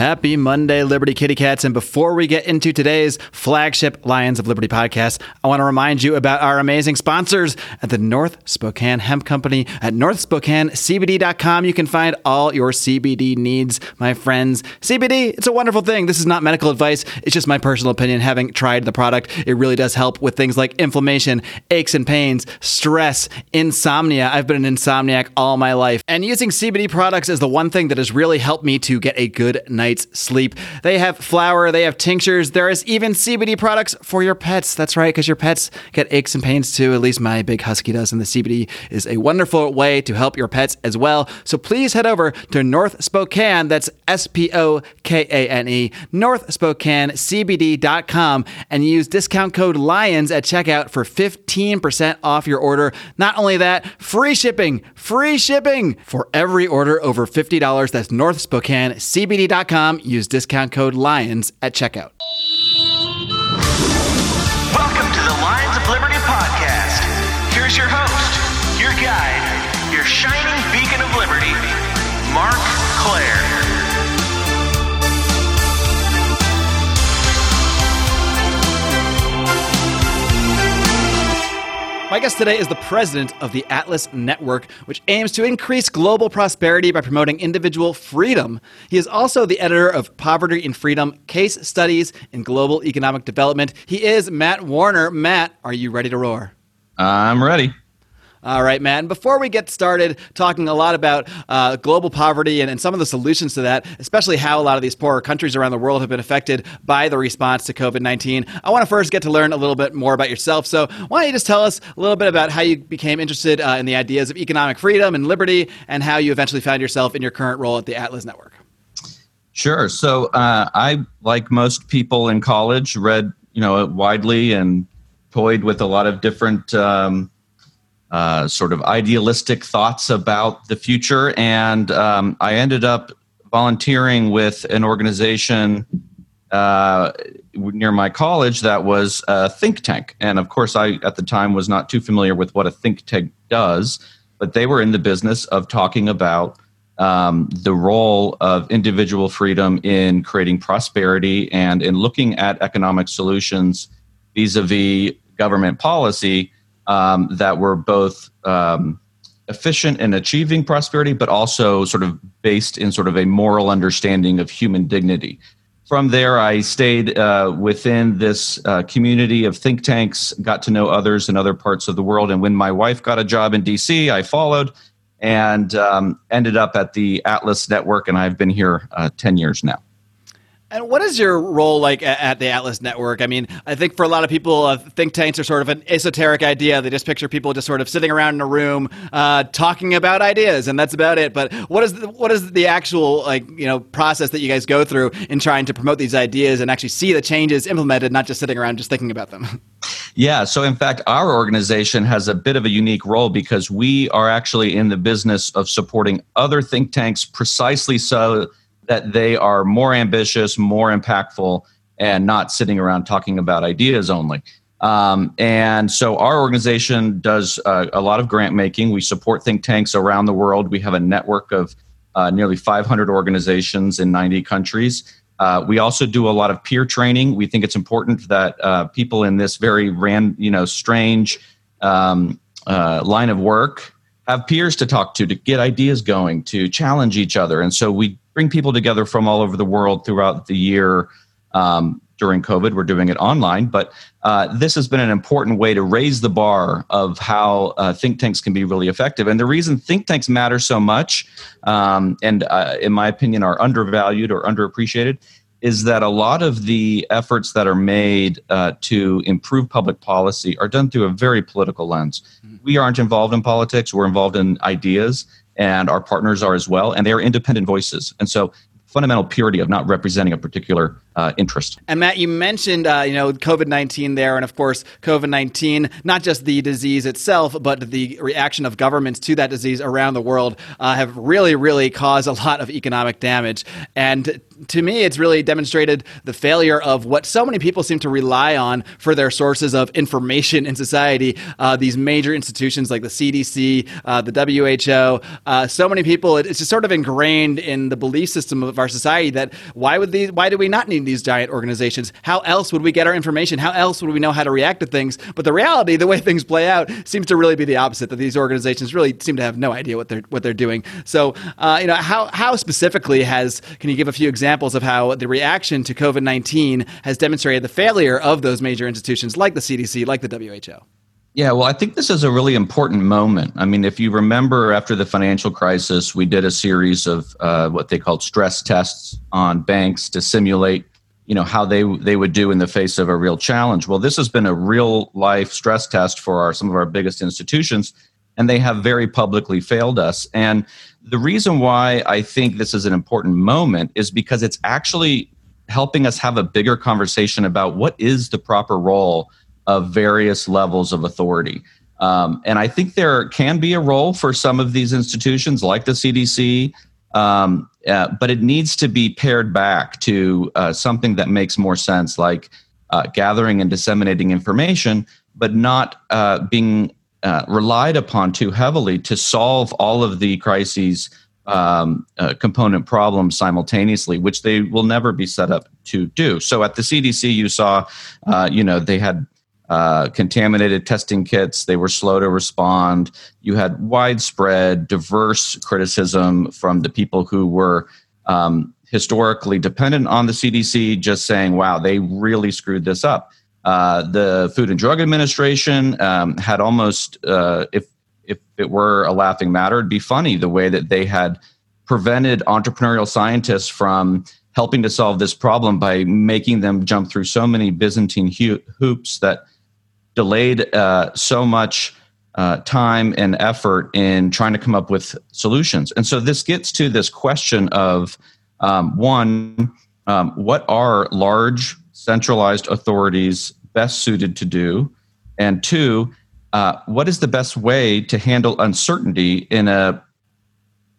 Happy Monday, Liberty Kitty Cats. And before we get into today's flagship Lions of Liberty podcast, I want to remind you about our amazing sponsors at the North Spokane Hemp Company. At northspokanecbd.com, you can find all your CBD needs, my friends. CBD, it's a wonderful thing. This is not medical advice, it's just my personal opinion. Having tried the product, it really does help with things like inflammation, aches and pains, stress, insomnia. I've been an insomniac all my life. And using CBD products is the one thing that has really helped me to get a good night's sleep. They have flower, they have tinctures, there is even CBD products for your pets. That's right, because your pets get aches and pains too. At least my big husky does. And the CBD is a wonderful way to help your pets as well. So please head over to North Spokane. That's S P O K A N E, North Spokane northspokanecbd.com, and use discount code LIONS at checkout for 15% off your order. Not only that, free shipping, free shipping for every order over $50. That's Use discount code LIONS at checkout. My guest today is the president of the Atlas Network, which aims to increase global prosperity by promoting individual freedom. He is also the editor of Poverty and Freedom Case Studies in Global Economic Development. He is Matt Warner. Matt, are you ready to roar? I'm ready. All right, Matt. And before we get started talking a lot about uh, global poverty and, and, some of the solutions to that, especially how a lot of these poorer countries around the world have been affected by the response to COVID 19, I want to first get to learn a little bit more about yourself. So, why don't you just tell us a little bit about how you became interested uh, in the ideas of economic freedom and liberty and how you eventually found yourself in your current role at the Atlas Network? Sure. So, uh, I, like most people in college, read you know widely and toyed with a lot of different. Um, uh, sort of idealistic thoughts about the future. And um, I ended up volunteering with an organization uh, near my college that was a think tank. And of course, I at the time was not too familiar with what a think tank does, but they were in the business of talking about um, the role of individual freedom in creating prosperity and in looking at economic solutions vis a vis government policy um, that were both um, efficient in achieving prosperity, but also sort of based in sort of a moral understanding of human dignity. From there, I stayed uh, within this uh, community of think tanks, got to know others in other parts of the world. And when my wife got a job in DC, I followed and um, ended up at the Atlas Network, and I've been here uh, 10 years now. And what is your role like at the Atlas Network? I mean, I think for a lot of people, uh, think tanks are sort of an esoteric idea. They just picture people just sort of sitting around in a room uh, talking about ideas, and that's about it. But what is the, what is the actual like you know process that you guys go through in trying to promote these ideas and actually see the changes implemented, not just sitting around just thinking about them? Yeah. So, in fact, our organization has a bit of a unique role because we are actually in the business of supporting other think tanks precisely so that they are more ambitious, more impactful, and not sitting around talking about ideas only. Um, and so our organization does uh, a lot of grant making. We support think tanks around the world. We have a network of uh, nearly 500 organizations in 90 countries. Uh, we also do a lot of peer training. We think it's important that uh, people in this very ran, you know, strange um, uh, line of work have peers to talk to, to get ideas going, to challenge each other. And so we bring people together from all over the world throughout the year. Um, during COVID, we're doing it online, but uh, this has been an important way to raise the bar of how uh, think tanks can be really effective. And the reason think tanks matter so much, um, and uh, in my opinion, are undervalued or underappreciated, is that a lot of the efforts that are made uh, to improve public policy are done through a very political lens. Mm-hmm. We aren't involved in politics, we're involved in ideas and our partners are as well, and they are independent voices. And so, fundamental purity of not representing a particular uh, interest. And Matt, you mentioned uh, you know COVID nineteen there, and of course COVID nineteen, not just the disease itself, but the reaction of governments to that disease around the world uh, have really, really caused a lot of economic damage. And to me, it's really demonstrated the failure of what so many people seem to rely on for their sources of information in society. Uh, these major institutions like the CDC, uh, the WHO, uh, so many people, it's just sort of ingrained in the belief system of our society that why would these, why do we not need these giant organizations? How else would we get our information? How else would we know how to react to things? But the reality, the way things play out, seems to really be the opposite. That these organizations really seem to have no idea what they're what they're doing. So, uh, you know, how how specifically has can you give a few examples of how the reaction to COVID nineteen has demonstrated the failure of those major institutions like the CDC, like the WHO? Yeah, well, I think this is a really important moment. I mean, if you remember after the financial crisis, we did a series of uh, what they called stress tests on banks to simulate, you know, how they they would do in the face of a real challenge. Well, this has been a real life stress test for our, some of our biggest institutions, and they have very publicly failed us. And the reason why I think this is an important moment is because it's actually helping us have a bigger conversation about what is the proper role of various levels of authority. Um, and I think there can be a role for some of these institutions, like the CDC, um, uh, but it needs to be pared back to uh, something that makes more sense, like uh, gathering and disseminating information, but not uh, being uh, relied upon too heavily to solve all of the crises. Um, uh, component problems simultaneously, which they will never be set up to do. So at the CDC, you saw, you know, they had uh, contaminated testing kits. They were slow to respond. You had widespread, diverse criticism from the people who were um, historically dependent on the CDC, just saying, wow, they really screwed this up. Uh, the Food and Drug Administration um, had almost, uh, if if it were a laughing matter, it'd be funny the way that they had prevented entrepreneurial scientists from helping to solve this problem by making them jump through so many Byzantine hoops that delayed uh, so much uh, time and effort in trying to come up with solutions. And so this gets to this question of um, one, um, what are large centralized authorities best suited to do? And two, uh, what is the best way to handle uncertainty in a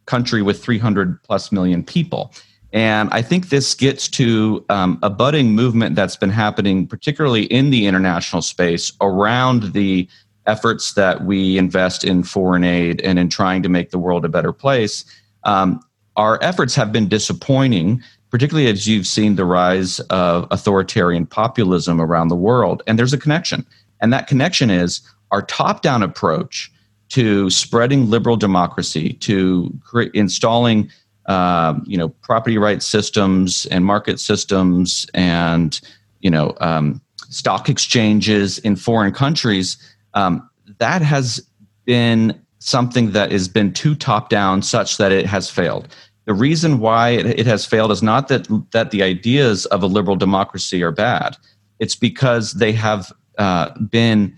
country with 300 plus million people? And I think this gets to um, a budding movement that's been happening, particularly in the international space, around the efforts that we invest in foreign aid and in trying to make the world a better place. Um, our efforts have been disappointing, particularly as you've seen the rise of authoritarian populism around the world. And there's a connection. And that connection is our top down approach to spreading liberal democracy, to cre- installing um, you know property rights systems and market systems and you know um, stock exchanges in foreign countries um, that has been something that has been too top down such that it has failed. The reason why it, has failed is not that that the ideas of a liberal democracy are bad. It's because they have uh, been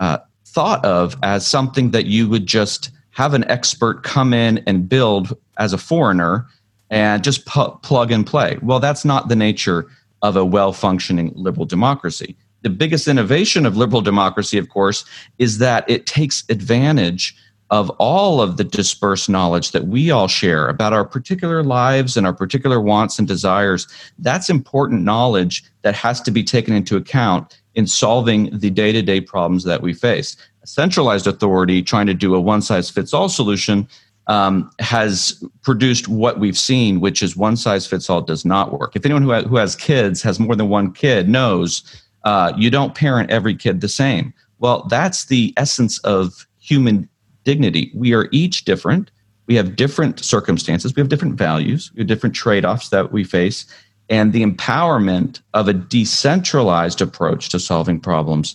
uh, thought of as something that you would just have an expert come in and build as a foreigner and just pu- plug and play. Well, that's not the nature of a well functioning liberal democracy. The biggest innovation of liberal democracy, of course, is that it takes advantage of all of the dispersed knowledge that we all share about our particular lives and our particular wants and desires. That's important knowledge that has to be taken into account in solving the day to day problems that we face. A centralized authority trying to do a one size fits all solution um, has produced what we've seen, which is one size fits all does not work. If anyone who, ha- who has kids, has more than one kid, knows uh, you don't parent every kid the same. Well, that's the essence of human dignity. We are each different. We have different circumstances. We have different values. We have different trade offs that we face. And the empowerment of a decentralized approach to solving problems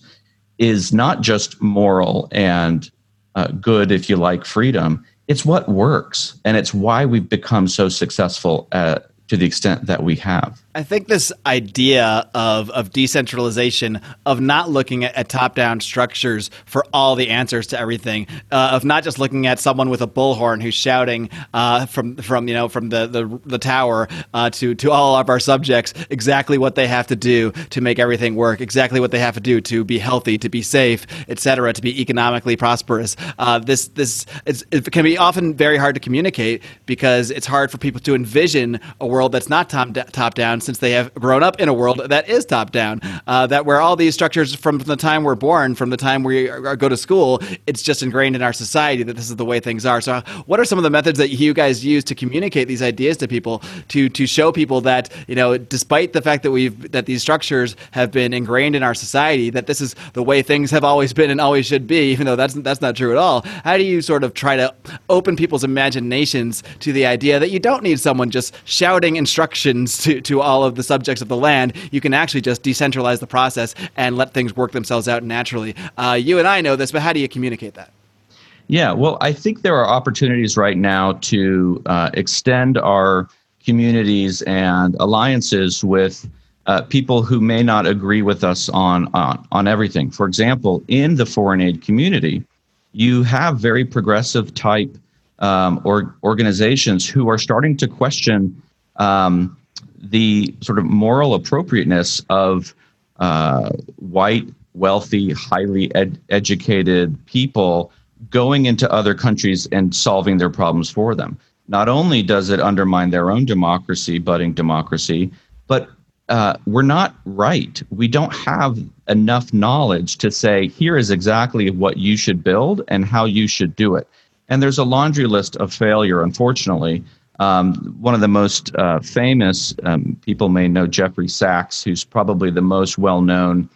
is not just moral and uh, good, if you like, freedom it's what works and it's why we've become so successful at, to the extent that we have. I think this idea of, of decentralization, of not looking at, at top down structures for all the answers to everything, uh, of not just looking at someone with a bullhorn who's shouting uh, from from you know from the the, the tower uh, to to all of our subjects exactly what they have to do to make everything work, exactly what they have to do to be healthy, to be safe, etc., to be economically prosperous. Uh, this this it can be often very hard to communicate because it's hard for people to envision a world that's not top, top down since they have grown up in a world that is top down. Uh, that where all these structures from, the time we're born, from the time we are, go to school, it's just ingrained in our society that this is the way things are. So, what are some of the methods that you guys use to communicate these ideas to people, to to show people that you know, despite the fact that we've that these structures have been ingrained in our society, that this is the way things have always been and always should be, even though that's that's not true at all. How do you sort of try to open people's imaginations to the idea that you don't need someone just shouting instructions to, to all of the subjects of the land. You can actually just decentralize the process and let things work themselves out naturally. Uh, you and I know this, but how do you communicate that? Yeah, well, I think there are opportunities right now to uh, extend our communities and alliances with uh, people who may not agree with us on, on on everything. For example, in the foreign aid community, you have very progressive type um, or organizations who are starting to question um, the sort of moral appropriateness of uh, white, wealthy, highly ed- educated people going into other countries and solving their problems for them. Not only does it undermine their own democracy, budding democracy, but uh, we're not right. We don't have enough knowledge to say, here is exactly what you should build and how you should do it. And there's a laundry list of failure, unfortunately. Um, one of the most uh, famous um, people may know Jeffrey Sachs, who's probably the most well known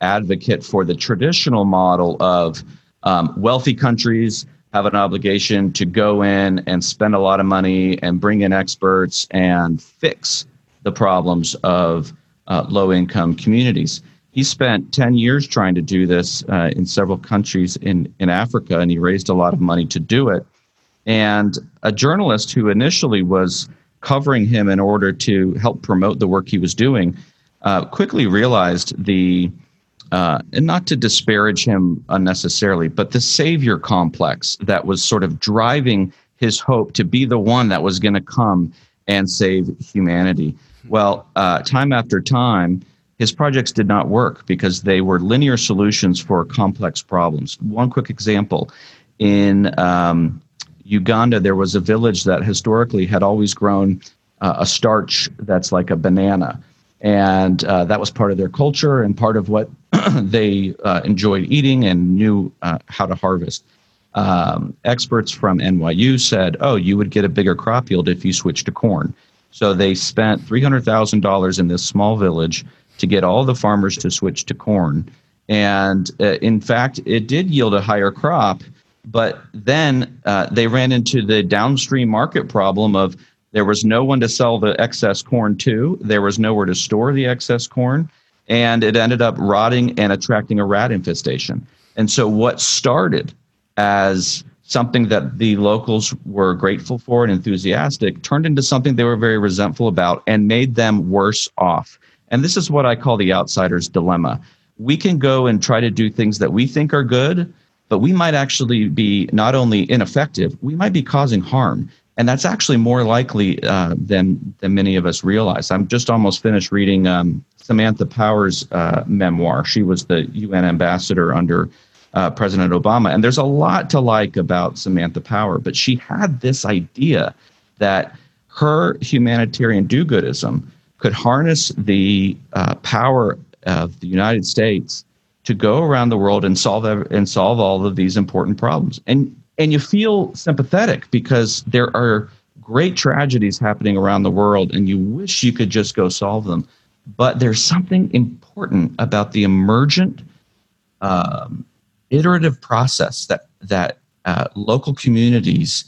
advocate for the traditional model of um, wealthy countries have an obligation to go in and spend a lot of money and bring in experts and fix the problems of uh, low income communities. He spent 10 years trying to do this uh, in several countries in, in Africa, and he raised a lot of money to do it. And a journalist who initially was covering him in order to help promote the work he was doing uh, quickly realized the, uh, and not to disparage him unnecessarily, but the savior complex that was sort of driving his hope to be the one that was going to come and save humanity. Well, uh, time after time, his projects did not work because they were linear solutions for complex problems. One quick example in um, Uganda, there was a village that historically had always grown uh, a starch that's like a banana. And uh, that was part of their culture and part of what they uh, enjoyed eating and knew uh, how to harvest. Um, experts from NYU said, oh, you would get a bigger crop yield if you switched to corn. So they spent $300,000 in this small village to get all the farmers to switch to corn. And uh, in fact, it did yield a higher crop, but then uh, they ran into the downstream market problem of there was no one to sell the excess corn to, there was nowhere to store the excess corn, and it ended up rotting and attracting a rat infestation. And so, what started as something that the locals were grateful for and enthusiastic turned into something they were very resentful about and made them worse off. And this is what I call the outsider's dilemma. We can go and try to do things that we think are good, but we might actually be not only ineffective, we might be causing harm. And that's actually more likely uh, than, than many of us realize. I'm just almost finished reading um, Samantha Power's uh, memoir. She was the UN ambassador under uh, President Obama. And there's a lot to like about Samantha Power, but she had this idea that her humanitarian do goodism could harness the uh, power of the United States to go around the world and solve and solve all of these important problems. And and you feel sympathetic because there are great tragedies happening around the world, and you wish you could just go solve them. But there's something important about the emergent, um, iterative process that that uh, local communities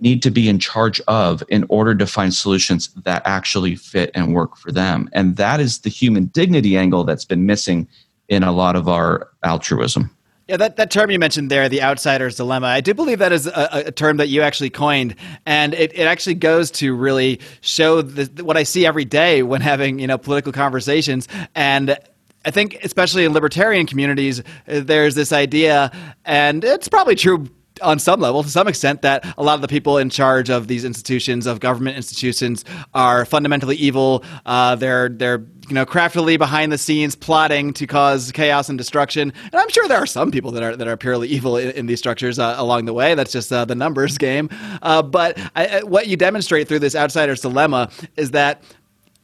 need to be in charge of in order to find solutions that actually fit and work for them. And that is the human dignity angle that's been missing in a lot of our altruism. Yeah, that, that term you mentioned there, the outsider's dilemma, I do believe that is a, a term that you actually coined. And it, it actually goes to really show the, what I see every day when having, you know, political conversations. And I think, especially in libertarian communities, uh, there's this idea, and it's probably true on some level, to some extent, that a lot of the people in charge of these institutions, of government institutions, are fundamentally evil. Uh, they're they're you know craftily behind the scenes plotting to cause chaos and destruction. And I'm sure there are some people that are that are purely evil in, in these structures uh, along the way. That's just uh, the numbers game. Uh, but I, what you demonstrate through this outsider's dilemma is that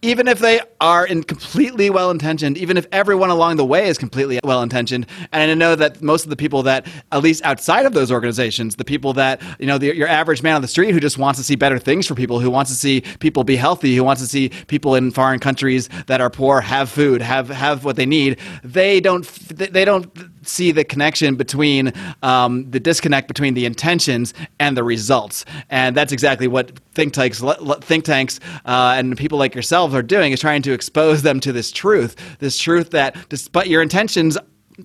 even if they are in completely well intentioned, even if everyone along the way is completely well intentioned, and I know that most of the people that, at least outside of those organizations, the people that you know, the, your average man on the street who just wants to see better things for people, who wants to see people be healthy, who wants to see people in foreign countries that are poor have food, have have what they need, they don't they don't see the connection between um, the disconnect between the intentions and the results, and that's exactly what think tanks, think tanks, uh, and people like yourselves are doing is trying to expose them to this truth, this truth that despite your intentions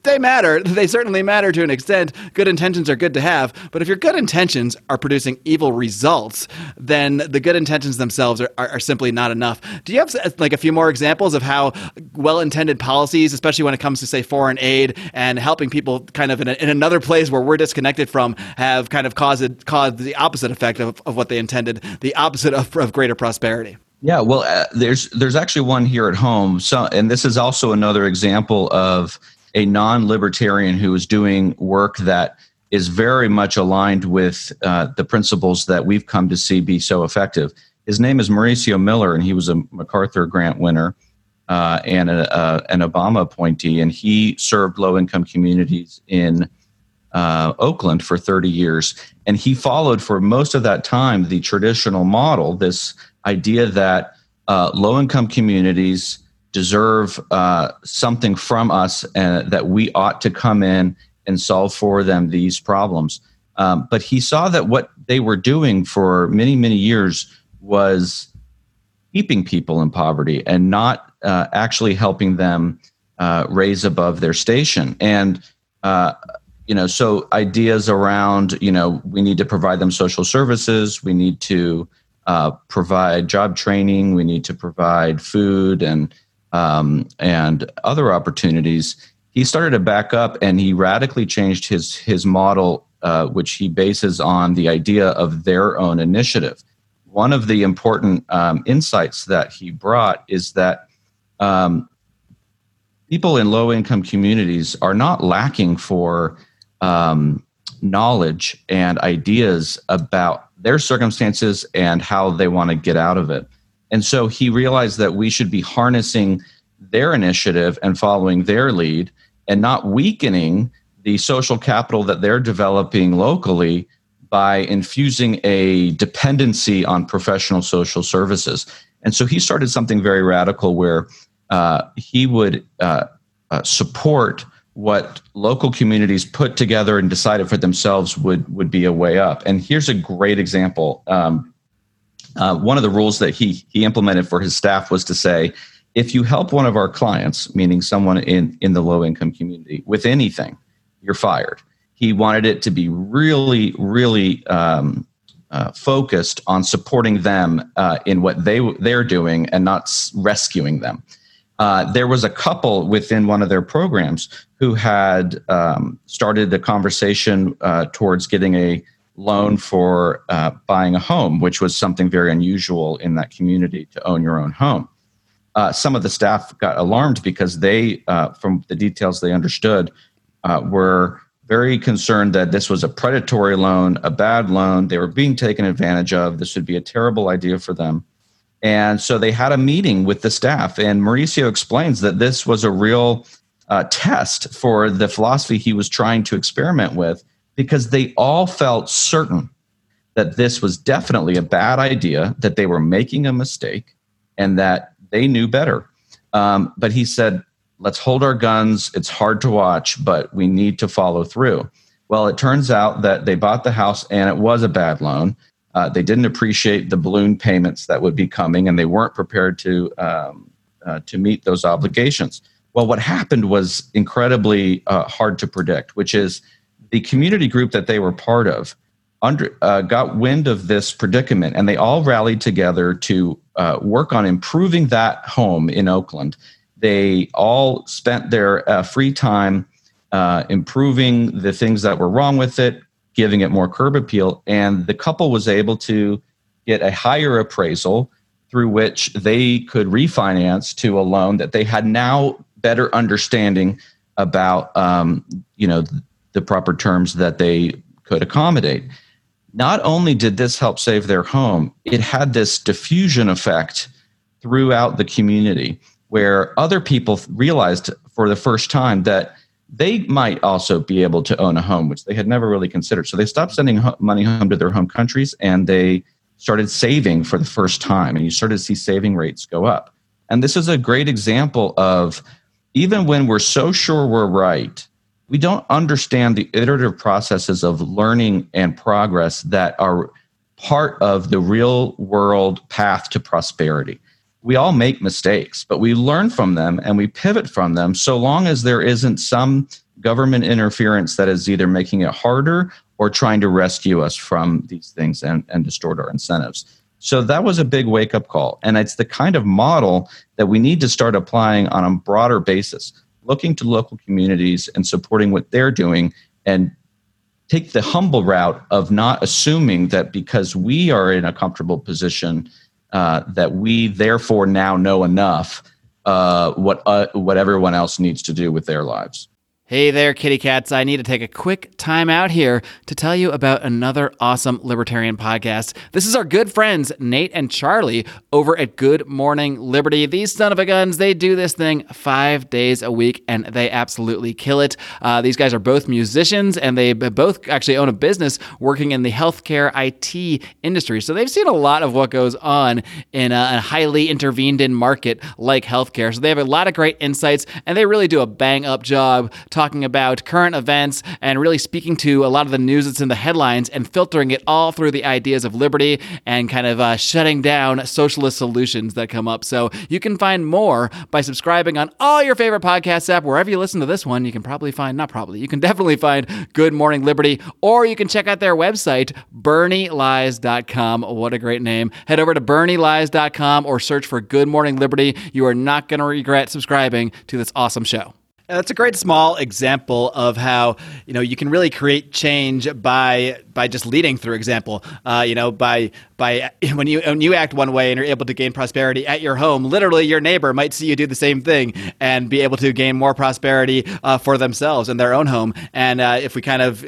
they matter. They certainly matter to an extent. Good intentions are good to have, but if your good intentions are producing evil results, then the good intentions themselves are, are, are simply not enough. Do you have like a few more examples of how well-intended policies, especially when it comes to say foreign aid and helping people kind of in, a, in another place where we're disconnected from, have kind of caused caused the opposite effect of, of what they intended, the opposite of, of greater prosperity? Yeah, well, uh, there's there's actually one here at home. So, and this is also another example of a non-libertarian who is doing work that is very much aligned with uh, the principles that we've come to see be so effective. His name is Mauricio Miller, and he was a MacArthur Grant winner uh, and a, uh, an Obama appointee, and he served low-income communities in uh, Oakland for 30 years. And he followed for most of that time the traditional model, this idea that uh, low-income communities deserve uh, something from us and that we ought to come in and solve for them these problems. Um, but he saw that what they were doing for many, many years was keeping people in poverty and not uh, actually helping them uh, raise above their station. And uh, you know, so ideas around you know we need to provide them social services, we need to uh, provide job training, we need to provide food and um, and other opportunities, he started to back up and he radically changed his his model, uh, which he bases on the idea of their own initiative. One of the important um, insights that he brought is that um, people in low income communities are not lacking for um, knowledge and ideas about their circumstances and how they want to get out of it. And so he realized that we should be harnessing their initiative and following their lead and not weakening the social capital that they're developing locally by infusing a dependency on professional social services. And so he started something very radical where uh, he would uh, uh, support what local communities put together and decided for themselves would would be a way up. And here's a great example. Um, uh, one of the rules that he he implemented for his staff was to say, if you help one of our clients, meaning someone in in the low income community, with anything, you're fired. He wanted it to be really, really um, uh, focused on supporting them uh, in what they they're doing and not rescuing them. Uh, there was a couple within one of their programs who had um, started a conversation uh, towards getting a loan for uh, buying a home, which was something very unusual in that community to own your own home. Uh, some of the staff got alarmed because they, uh, from the details they understood, uh, were very concerned that this was a predatory loan, a bad loan. They were being taken advantage of. This would be a terrible idea for them. And so they had a meeting with the staff, and Mauricio explains that this was a real uh, test for the philosophy he was trying to experiment with because they all felt certain that this was definitely a bad idea, that they were making a mistake, and that they knew better. Um, but he said, let's hold our guns. It's hard to watch, but we need to follow through. Well, it turns out that they bought the house and it was a bad loan. Uh, they didn't appreciate the balloon payments that would be coming, and they weren't prepared to um, uh, to meet those obligations. Well, what happened was incredibly uh, hard to predict, which is the community group that they were part of under, uh, got wind of this predicament and they all rallied together to uh, work on improving that home in Oakland. They all spent their uh, free time uh, improving the things that were wrong with it, giving it more curb appeal, and the couple was able to get a higher appraisal through which they could refinance to a loan that they had now better understanding about um, you know the proper terms that they could accommodate not only did this help save their home, it had this diffusion effect throughout the community where other people realized for the first time that they might also be able to own a home, which they had never really considered. So they stopped sending money home to their home countries and they started saving for the first time. And you started to see saving rates go up. And this is a great example of even when we're so sure we're right, we don't understand the iterative processes of learning and progress that are part of the real world path to prosperity. We all make mistakes, but we learn from them and we pivot from them so long as there isn't some government interference that is either making it harder or trying to rescue us from these things and, and distort our incentives. So that was a big wake up call. And it's the kind of model that we need to start applying on a broader basis looking to local communities and supporting what they're doing and take the humble route of not assuming that because we are in a comfortable position uh, that we therefore now know enough uh, what uh, what everyone else needs to do with their lives. Hey there, kitty cats. I need to take a quick time out here to tell you about another awesome libertarian podcast. This is our good friends, Nate and Charlie, over at Good Morning Liberty. These son of a guns, they do this thing five days a week and they absolutely kill it. Uh, these guys are both musicians and they both actually own a business working in the healthcare IT industry. So they've seen a lot of what goes on in a, a highly intervened in market like healthcare. So they have a lot of great insights and they really do a bang up job talking about current events and really speaking to a lot of the news that's in the headlines and filtering it all through the ideas of liberty and kind of uh, shutting down socialist solutions that come up. So you can find more by subscribing on all your favorite podcast app. Wherever you listen to this one, you can probably find, not probably, you can definitely find Good Morning Liberty, or you can check out their website, bernielies.com. What a great name. Head over to bernielies.com or search for Good Morning Liberty. You are not going to regret subscribing to this awesome show. That's a great small example of how you know you can really create change by by just leading through example. Uh, you know, by by when you when you act one way and you're able to gain prosperity at your home, literally your neighbor might see you do the same thing and be able to gain more prosperity uh, for themselves in their own home. And uh, if we kind of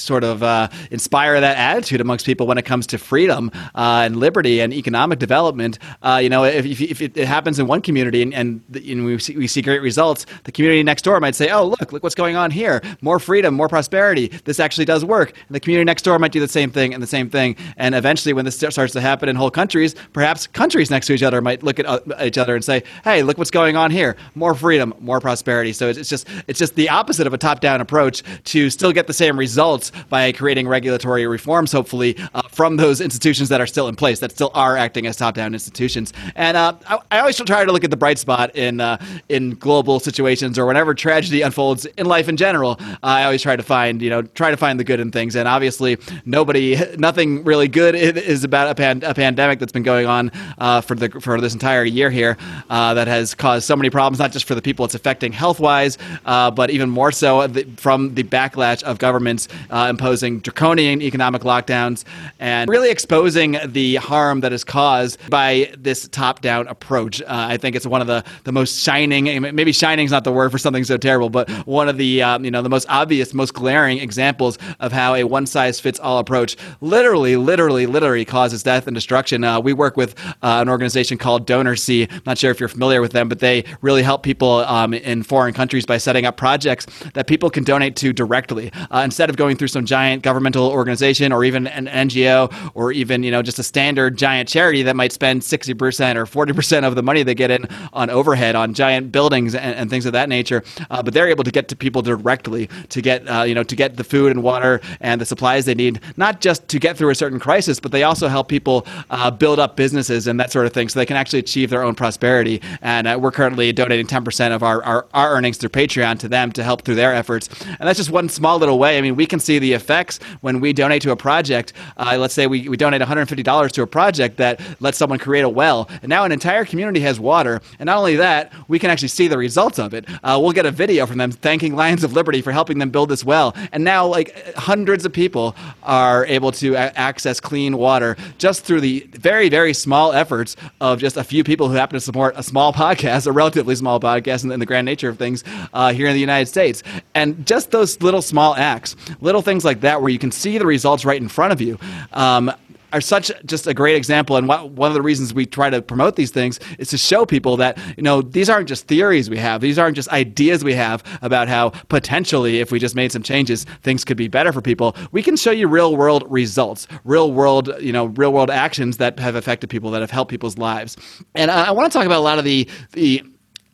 sort of uh, inspire that attitude amongst people when it comes to freedom uh, and liberty and economic development, uh, you know, if, if, it happens in one community and, and know, we, see, we see great results, the community next door might say, "Oh, look, look what's going on here! More freedom, more prosperity. This actually does work." And the community next door might do the same thing and the same thing. And eventually, when this starts to happen in whole countries, perhaps countries next to each other might look at uh, each other and say, "Hey, look what's going on here! More freedom, more prosperity." So it's just it's just the opposite of a top-down approach to still get the same results by creating regulatory reforms, hopefully, uh, from those institutions that are still in place, that still are acting as top-down institutions. And uh, I, I, always try to look at the bright spot in uh, in global situations or whenever tragedy unfolds in life in general. I always try to find you know try to find the good in things, and obviously, nobody, nothing really good is about a, pan, a pandemic that's been going on uh, for the for this entire year here uh, that has caused so many problems, not just for the people it's affecting health wise, but even more so the, from the backlash of governments uh, imposing draconian economic lockdowns and really exposing the harm that is caused by this top down approach. Uh, I think it's one of the, the most shining, maybe shining is not the word for something so terrible, but one of the um, you know the most obvious, most glaring examples of how a one size fits all approach literally, literally, literally causes death and destruction. Uh, we work with uh, an organization called DonorSee. Not sure if you're familiar with them, but they really help people um, in foreign countries by setting up projects that people can donate to directly uh, instead of going through some giant governmental organization or even an NGO or even you know just a standard giant charity that might spend 60% or 40% of the money they get in on overhead on giant buildings and, and things of that nature. Uh, but they're able to get to people directly to get uh, you know to get the food and water and the supplies they need, not just to get through a certain crisis, but they also help people uh, build up businesses and that sort of thing, so they can actually achieve their own prosperity. And uh, we're currently donating 10% of our, our, our earnings through Patreon to them to help through their efforts. And that's just one small little way. I mean, we can see the effects when we donate to a project. Uh, let's say we, we donate $150 to a project that lets someone create a well, and now an entire community has water. And not only that, we can actually see the results of it. Uh, we'll get a video from them thanking Lions of Liberty for helping them build this well. And now, like hundreds of people are able to a- access clean water just through the very, very small efforts of just a few people who happen to support a small podcast, a relatively small podcast in, in the grand nature of things uh, here in the United States. And just those little small acts, little things like that, where you can see the results right in front of you. Um, are such just a great example. And what, one of the reasons we try to promote these things is to show people that, you know, these aren't just theories we have. These aren't just ideas we have about how potentially, if we just made some changes, things could be better for people. We can show you real world results, real world, you know, real world actions that have affected people, that have helped people's lives. And I, I want to talk about a lot of the, the,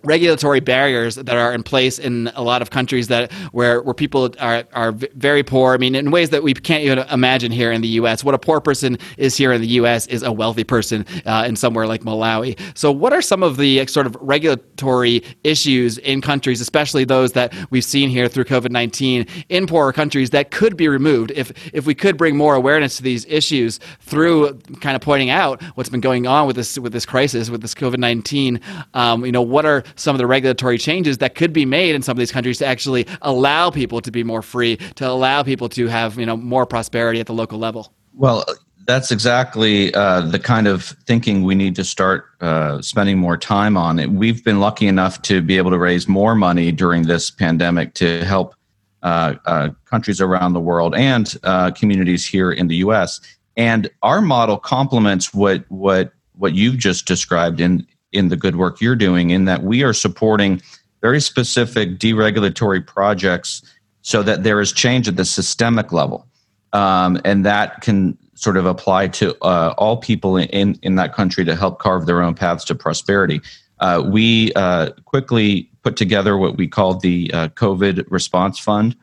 regulatory barriers that are in place in a lot of countries that where where people are are very poor. I mean, in ways that we can't even imagine here in the U.S. What a poor person is here in the U.S. is a wealthy person uh, in somewhere like Malawi. So, what are some of the sort of regulatory issues in countries, especially those that we've seen here through COVID nineteen in poorer countries, that could be removed if if we could bring more awareness to these issues through kind of pointing out what's been going on with this with this crisis with this COVID nineteen. Um, you know, what are some of the regulatory changes that could be made in some of these countries to actually allow people to be more free, to allow people to have you know more prosperity at the local level. Well, that's exactly uh, the kind of thinking we need to start uh, spending more time on. We've been lucky enough to be able to raise more money during this pandemic to help uh, uh countries around the world and uh, communities here in the U.S. And our model complements what what what you've just described in in the good work you're doing in that we are supporting very specific deregulatory projects so that there is change at the systemic level. Um, and that can sort of apply to uh, all people in, in that country to help carve their own paths to prosperity. Uh, we uh, quickly put together what we called the uh, COVID Response Fund,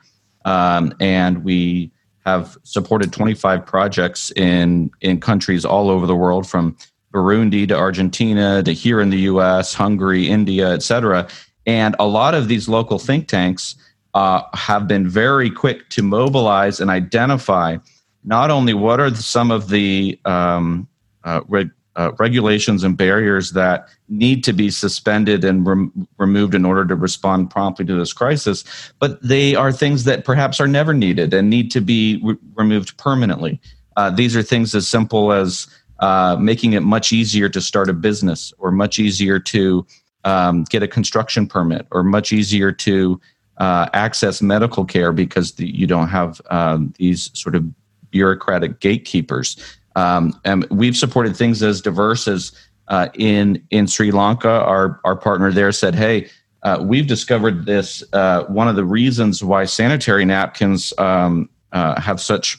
um, and we have supported 25 projects in in countries all over the world, from Burundi to Argentina to here in the US, Hungary, India, et cetera. And a lot of these local think tanks uh, have been very quick to mobilize and identify not only what are some of the um, uh, reg- uh, regulations and barriers that need to be suspended and rem- removed in order to respond promptly to this crisis, but they are things that perhaps are never needed and need to be re- removed permanently. Uh, these are things as simple as uh, making it much easier to start a business or much easier to um, get a construction permit or much easier to uh, access medical care because the, you don't have um, these sort of bureaucratic gatekeepers. Um, and we've supported things as diverse as uh, in in Sri Lanka. Our our partner there said, "Hey, uh, we've discovered this. Uh, one of the reasons why sanitary napkins um, uh, have such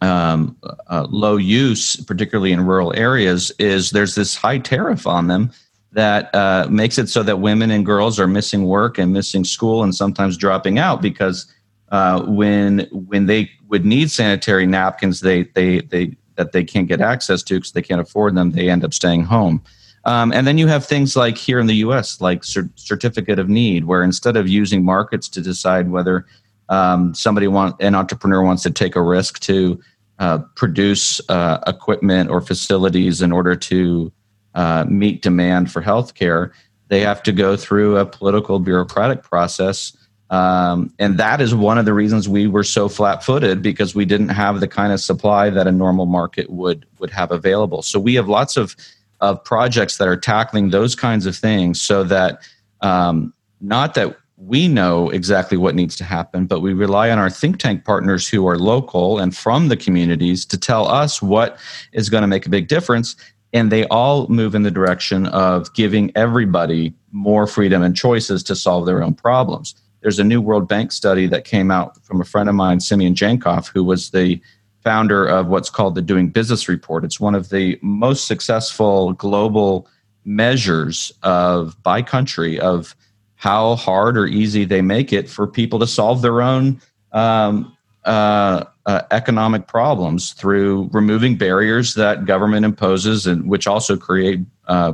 um, uh, low use, particularly in rural areas, is there's this high tariff on them that uh, makes it so that women and girls are missing work and missing school and sometimes dropping out because uh, when when they would need sanitary napkins, they they they that they can't get access to because they can't afford them, they end up staying home. Um, and then you have things like here in the U.S., like cer- certificate of need, where instead of using markets to decide whether um, somebody want an entrepreneur wants to take a risk to uh, produce uh, equipment or facilities in order to uh, meet demand for healthcare, they have to go through a political bureaucratic process. Um, and that is one of the reasons we were so flat-footed because we didn't have the kind of supply that a normal market would would have available. So we have lots of of projects that are tackling those kinds of things, so that um, not that we know exactly what needs to happen, but we rely on our think tank partners who are local and from the communities to tell us what is going to make a big difference. And they all move in the direction of giving everybody more freedom and choices to solve their own problems. there's a new World Bank study that came out from a friend of mine, Simeon Djankov, who was the founder of what's called the Doing Business Report. It's one of the most successful global measures of by country of how hard or easy they make it for people to solve their own um, uh, uh, economic problems through removing barriers that government imposes and which also create uh,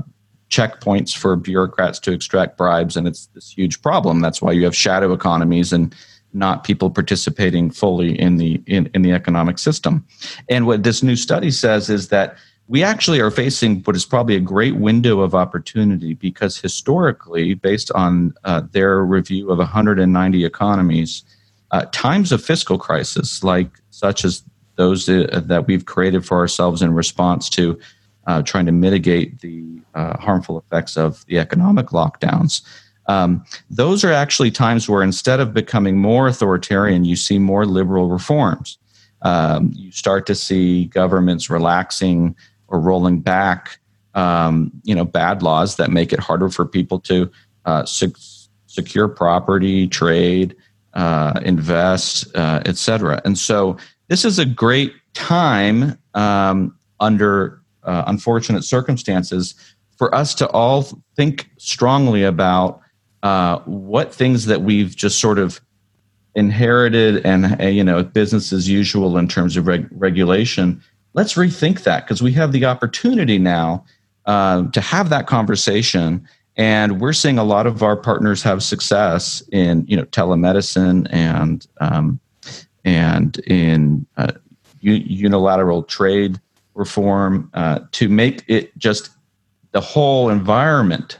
checkpoints for bureaucrats to extract bribes. And it's this huge problem. That's why you have shadow economies and not people participating fully in the in, in the economic system. And what this new study says is that we actually are facing what is probably a great window of opportunity because historically based on uh, their review of 190 economies uh, times of fiscal crisis like such as those uh, that we've created for ourselves in response to uh, trying to mitigate the uh, harmful effects of the economic lockdowns. Um, those are actually times where instead of becoming more authoritarian, you see more liberal reforms. Um, you start to see governments relaxing or rolling back, um, you know, bad laws that make it harder for people to uh, sec- secure property, trade, uh, invest, uh, etc. And so, this is a great time um, under uh, unfortunate circumstances for us to all think strongly about uh, what things that we've just sort of inherited and uh, you know business as usual in terms of reg- regulation let's rethink that because we have the opportunity now uh, to have that conversation and we're seeing a lot of our partners have success in you know telemedicine and um, and in uh, unilateral trade reform uh, to make it just the whole environment,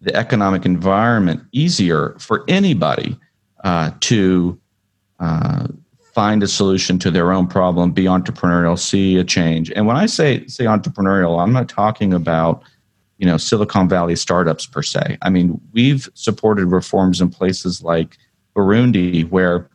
the economic environment, easier for anybody uh, to uh, find a solution to their own problem, be entrepreneurial, see a change. And when I say say entrepreneurial, I'm not talking about you know Silicon Valley startups per se. I mean, we've supported reforms in places like Burundi, where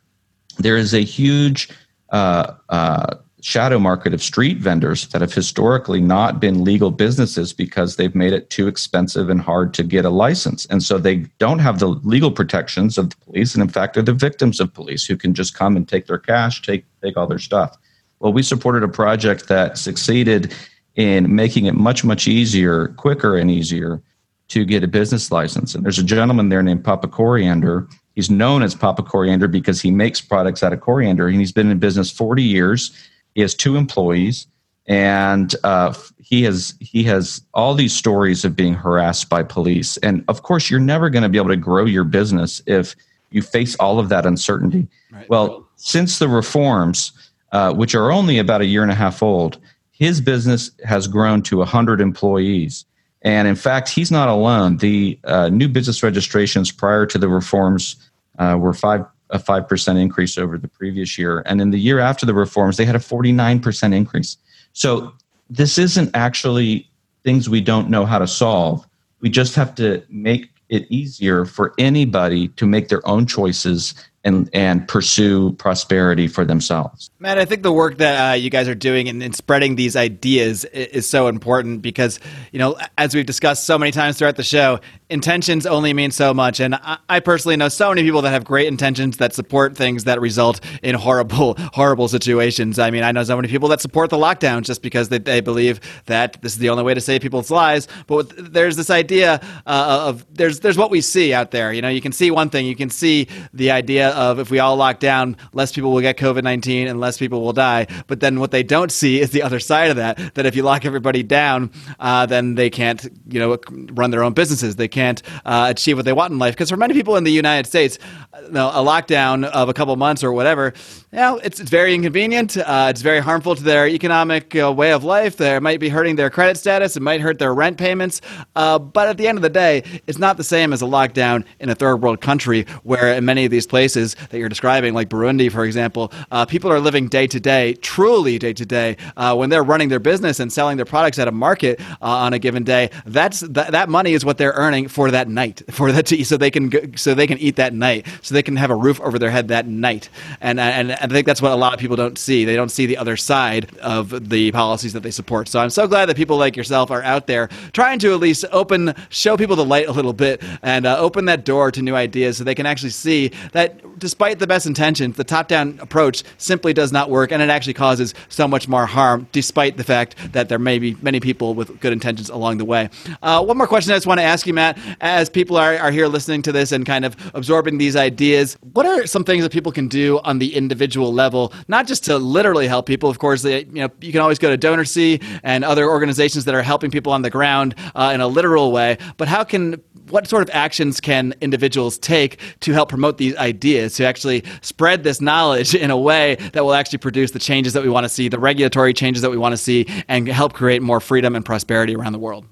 there is a huge uh, uh, shadow market of street vendors that have historically not been legal businesses because they've made it too expensive and hard to get a license. And so they don't have the legal protections of the police. And in fact, they're the victims of police who can just come and take their cash, take, take all their stuff. Well, we supported a project that succeeded in making it much, much easier, quicker and easier to get a business license. And there's a gentleman there named Papa Coriander. He's known as Papa Coriander because he makes products out of coriander and he's been in business 40 years he has two employees, and uh, he has he has all these stories of being harassed by police. And of course, you're never going to be able to grow your business if you face all of that uncertainty. Right. Well, since the reforms, uh, which are only about a year and a half old, his business has grown to 100 employees. And in fact, he's not alone. The uh, new business registrations prior to the reforms uh, were five a 5% increase over the previous year. And in the year after the reforms, they had a 49% increase. So this isn't actually things we don't know how to solve. We just have to make it easier for anybody to make their own choices and and pursue prosperity for themselves. Matt, I think the work that uh, you guys are doing in, in, spreading these ideas is, is so important because you know, as we've discussed so many times throughout the show, intentions only mean so much, and I, I personally know so many people that have great intentions that support things that result in horrible, horrible situations. I mean, I know so many people that support the lockdown just because they, they believe that this is the only way to save people's lives. But with, there's this idea uh, of there's there's what we see out there. You know, you can see one thing, you can see the idea of if we all lock down, less people will get COVID 19 and less people will die. But then what they don't see is the other side of that that if you lock everybody down, uh, then they can't, you know, run their own businesses. They can't uh, achieve what they want in life. Because for many people in the United States, you know, a lockdown of a couple months or whatever, you know, it's, it's very inconvenient. Uh, it's very harmful to their economic uh, way of life. They might be hurting their credit status. It might hurt their rent payments. Uh, but at the end of the day, it's not the same as a lockdown in a third world country where in many of these places, that you're describing, like Burundi, for example, uh, people are living day to day, truly day to day, uh, when they're running their business and selling their products at a market on a given day. That's th- that money is what they're earning for that night, for that to, so they can go, so they can eat that night, so they can have a roof over their head that night. And and I think that's what a lot of people don't see. They don't see the other side of the policies that they support. So I'm so glad that people like yourself are out there trying to at least open, show people the light a little bit, and uh, open that door to new ideas, so they can actually see that despite the best intentions, the top-down approach simply does not work, and it actually causes so much more harm, despite the fact that there may be many people with good intentions along the way. Uh, one more question I just want to ask you, Matt. As people are, are here listening to this and kind of absorbing these ideas, what are some things that people can do on the individual level, not just to literally help people? Of course, they, you know, you can always go to DonorSee and other organizations that are helping people on the ground uh, in a literal way, but how can what sort of actions can individuals take to help promote these ideas, to actually spread this knowledge in a way that will actually produce the changes that we want to see, the regulatory changes that we want to see, and help create more freedom and prosperity around the world?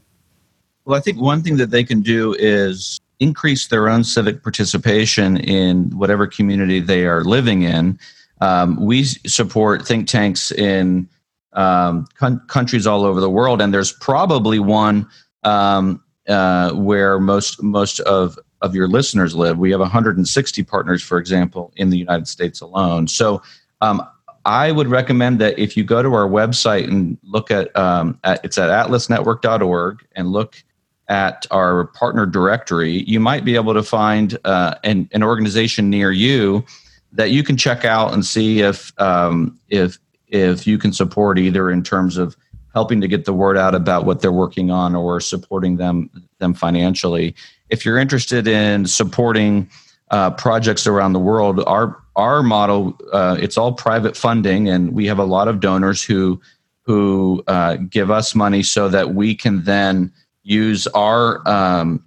Well, I think one thing that they can do is increase their own civic participation in whatever community they are living in. Um, we support think tanks in um, con- countries all over the world, and there's probably one um, uh, where most most of of your listeners live. We have 160 partners, for example, in the United States alone. So um, I would recommend that if you go to our website and look at, um, at it's at atlasnetwork.org and look at our partner directory, you might be able to find uh, an, an organization near you that you can check out and see if um, if if you can support either in terms of helping to get the word out about what they're working on or supporting them them financially. If you're interested in supporting uh, projects around the world, our our model uh, it's all private funding, and we have a lot of donors who who uh, give us money so that we can then use our um,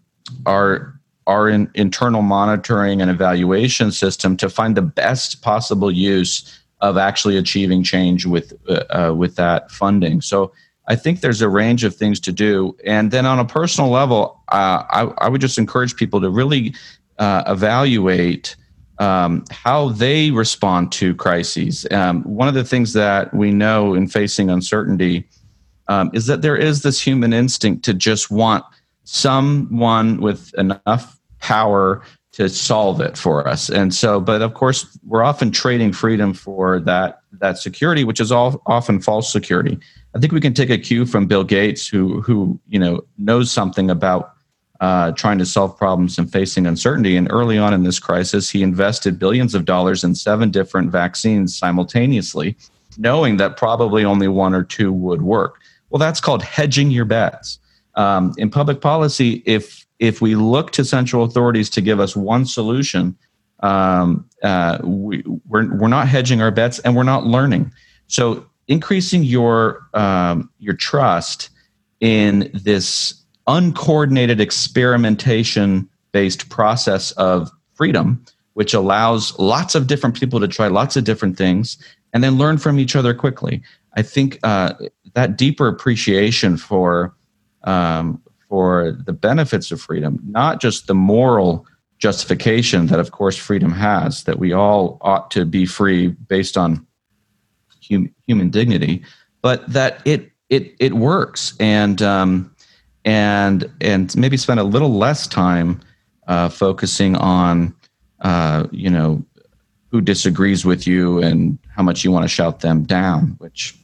our our in, internal monitoring and evaluation system to find the best possible use of actually achieving change with uh, uh, with that funding. So I think there's a range of things to do, and then on a personal level, uh, I, I, would just encourage people to really uh, evaluate. Um, how they respond to crises. Um, one of the things that we know in facing uncertainty um, is that there is this human instinct to just want someone with enough power to solve it for us. And so, but of course, we're often trading freedom for that that security, which is all often false security. I think we can take a cue from Bill Gates, who who you know knows something about uh, trying to solve problems and facing uncertainty. And early on in this crisis, he invested billions of dollars in seven different vaccines simultaneously, knowing that probably only one or two would work. Well, that's called hedging your bets. Um, in public policy, if if we look to central authorities to give us one solution, um, uh, we, we're, we're not hedging our bets and we're not learning. So increasing your um, your trust in this uncoordinated experimentation based process of freedom, which allows lots of different people to try lots of different things and then learn from each other quickly. I think uh, that deeper appreciation for um, for the benefits of freedom, not just the moral justification that, of course, freedom has, that we all ought to be free based on hum, human dignity, but that it it it works, and um, and and maybe spend a little less time uh, focusing on uh, you know who disagrees with you and how much you want to shout them down, which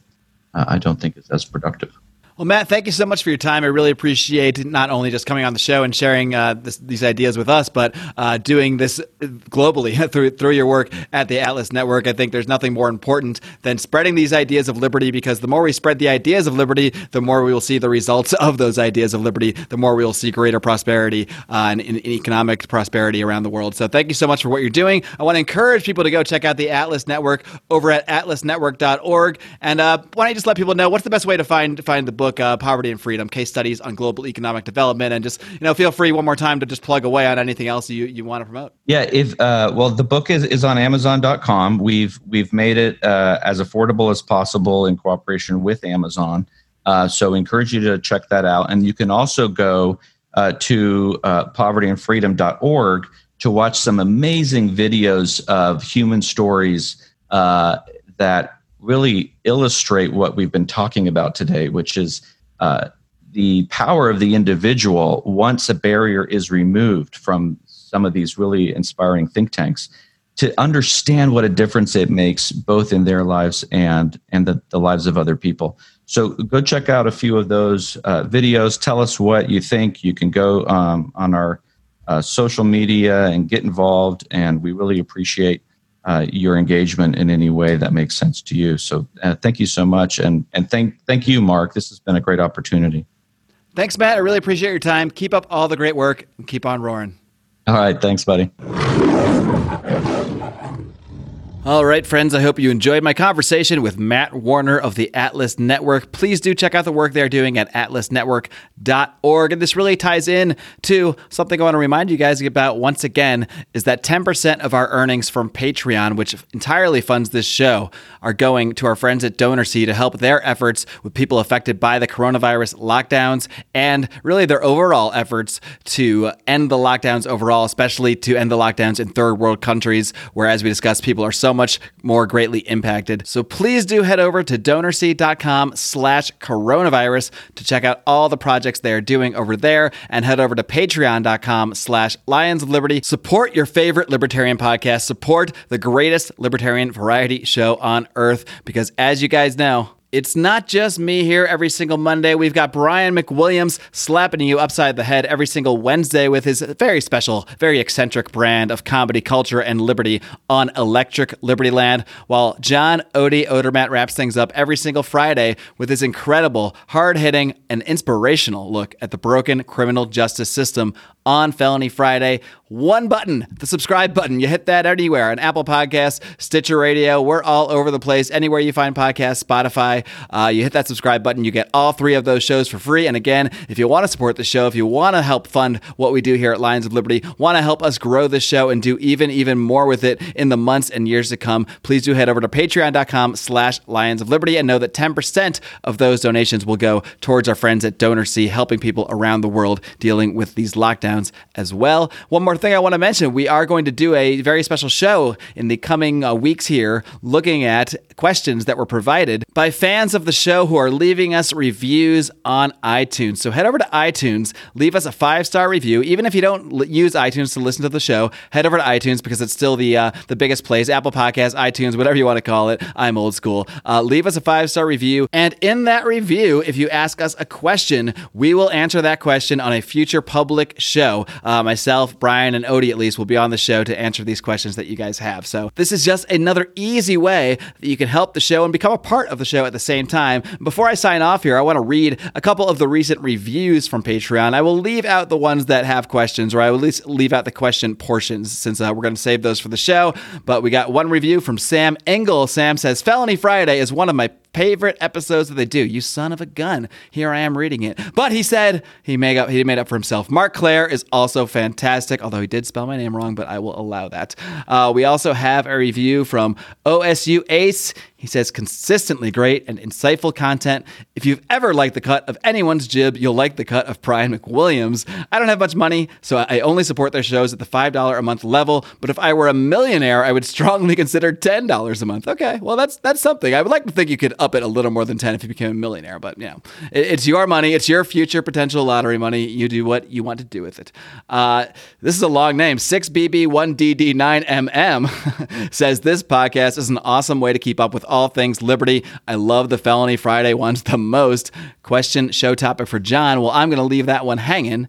I don't think is as productive. Well, Matt, thank you so much for your time. I really appreciate not only just coming on the show and sharing uh, this, these ideas with us, but uh, doing this globally through through your work at the Atlas Network. I think there's nothing more important than spreading these ideas of liberty because the more we spread the ideas of liberty, the more we will see the results of those ideas of liberty, the more we will see greater prosperity uh, and, and economic prosperity around the world. So thank you so much for what you're doing. I want to encourage people to go check out the Atlas Network over at atlasnetwork.org. And uh, why don't you just let people know what's the best way to find, find the book? Book, uh, Poverty and Freedom: Case Studies on Global Economic Development, and just you know, feel free one more time to just plug away on anything else you, you want to promote. Yeah, if uh, well, the book is is on Amazon.com. We've we've made it uh, as affordable as possible in cooperation with Amazon. Uh, so, encourage you to check that out, and you can also go uh, to uh, povertyandfreedom.org to watch some amazing videos of human stories uh, that really illustrate what we've been talking about today, which is uh, the power of the individual once a barrier is removed from some of these really inspiring think tanks to understand what a difference it makes both in their lives and and the, the lives of other people. So go check out a few of those uh, videos. Tell us what you think. You can go um, on our uh, social media and get involved and we really appreciate uh, your engagement in any way that makes sense to you so uh, thank you so much and and thank thank you mark this has been a great opportunity Thanks, Matt. I really appreciate your time. Keep up all the great work and keep on roaring. all right thanks buddy All right, friends, I hope you enjoyed my conversation with Matt Warner of the Atlas Network. Please do check out the work they're doing at atlasnetwork.org. And this really ties in to something I want to remind you guys about once again is that 10% of our earnings from Patreon, which entirely funds this show, are going to our friends at DonorSee to help their efforts with people affected by the coronavirus lockdowns and really their overall efforts to end the lockdowns overall, especially to end the lockdowns in third world countries, where, as we discussed, people are so much more greatly impacted. So please do head over to donorsee.com slash coronavirus to check out all the projects they are doing over there and head over to patreon.com slash lions of liberty. Support your favorite libertarian podcast. Support the greatest libertarian variety show on earth because as you guys know, it's not just me here every single Monday. We've got Brian McWilliams slapping you upside the head every single Wednesday with his very special, very eccentric brand of comedy, culture, and liberty on Electric Liberty Land, while John Odie Odermatt wraps things up every single Friday with his incredible, hard hitting, and inspirational look at the broken criminal justice system on Felony Friday. One button, the subscribe button. You hit that anywhere on Apple Podcasts, Stitcher Radio. We're all over the place. Anywhere you find podcasts, Spotify, uh, you hit that subscribe button. You get all three of those shows for free. And again, if you want to support the show, if you want to help fund what we do here at Lions of Liberty, want to help us grow the show and do even, even more with it in the months and years to come, please do head over to patreon.com slash Lions of Liberty and know that 10% of those donations will go towards our friends at DonorSee, helping people around the world dealing with these lockdowns as well. One more thing I want to mention we are going to do a very special show in the coming uh, weeks here looking at questions that were provided by fans of the show who are leaving us reviews on iTunes. So head over to iTunes, leave us a five star review. Even if you don't l- use iTunes to listen to the show, head over to iTunes because it's still the uh, the biggest place. Apple Podcasts, iTunes, whatever you want to call it. I'm old school. Uh, leave us a five star review, and in that review, if you ask us a question, we will answer that question on a future public show. Uh, myself, Brian, and Odie at least will be on the show to answer these questions that you guys have. So this is just another easy way that you can help the show and become a part of the show at the same time. Before I sign off here, I want to read a couple of the recent reviews from Patreon. I will leave out the ones that have questions, or I will at least leave out the question portions since uh, we're going to save those for the show. But we got one review from Sam Engel. Sam says Felony Friday is one of my favorite episodes that they do. You son of a gun. Here I am reading it. But he said he made up he made up for himself. Mark Claire is also fantastic, although he did spell my name wrong, but I will allow that. Uh, we also have a review from OSU Ace. He says consistently great and insightful content. If you've ever liked the cut of anyone's jib, you'll like the cut of Brian McWilliams. I don't have much money, so I only support their shows at the $5 a month level, but if I were a millionaire, I would strongly consider $10 a month. Okay, well that's that's something. I would like to think you could up it a little more than 10 if you became a millionaire, but you know, it, it's your money, it's your future potential lottery money. You do what you want to do with it. Uh, this is a long name. 6BB1DD9MM says this podcast is an awesome way to keep up with all things liberty. I love the Felony Friday ones the most. Question show topic for John. Well, I'm going to leave that one hanging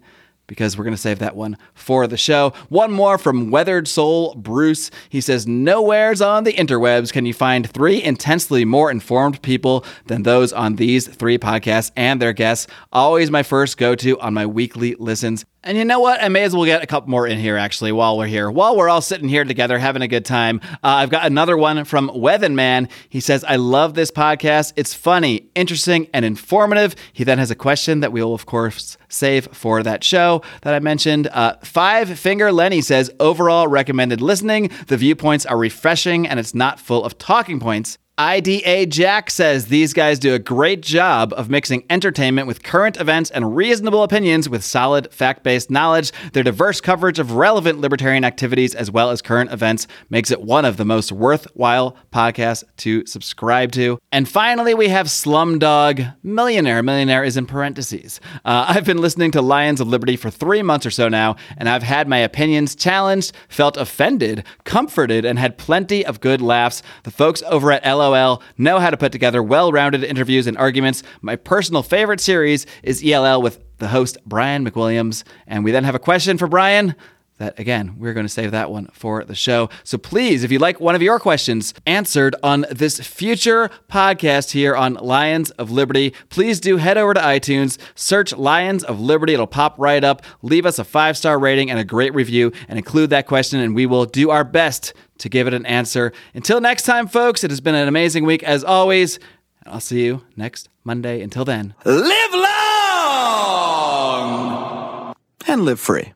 because we're going to save that one for the show. One more from Weathered Soul Bruce. He says, Nowheres on the interwebs can you find three intensely more informed people than those on these three podcasts and their guests. Always my first go to on my weekly listens. And you know what? I may as well get a couple more in here actually while we're here. While we're all sitting here together having a good time, uh, I've got another one from Weathen Man. He says, I love this podcast. It's funny, interesting, and informative. He then has a question that we will, of course, save for that show that I mentioned. Uh, Five Finger Lenny says, overall recommended listening. The viewpoints are refreshing and it's not full of talking points. IDA Jack says these guys do a great job of mixing entertainment with current events and reasonable opinions with solid fact based knowledge. Their diverse coverage of relevant libertarian activities as well as current events makes it one of the most worthwhile podcasts to subscribe to. And finally, we have Slumdog Millionaire. Millionaire is in parentheses. Uh, I've been listening to Lions of Liberty for three months or so now, and I've had my opinions challenged, felt offended, comforted, and had plenty of good laughs. The folks over at LO Know how to put together well rounded interviews and arguments. My personal favorite series is ELL with the host, Brian McWilliams. And we then have a question for Brian that again, we're going to save that one for the show. So please, if you'd like one of your questions answered on this future podcast here on Lions of Liberty, please do head over to iTunes, search Lions of Liberty. It'll pop right up. Leave us a five star rating and a great review and include that question, and we will do our best to give it an answer. Until next time, folks, it has been an amazing week as always. I'll see you next Monday. Until then, live long and live free.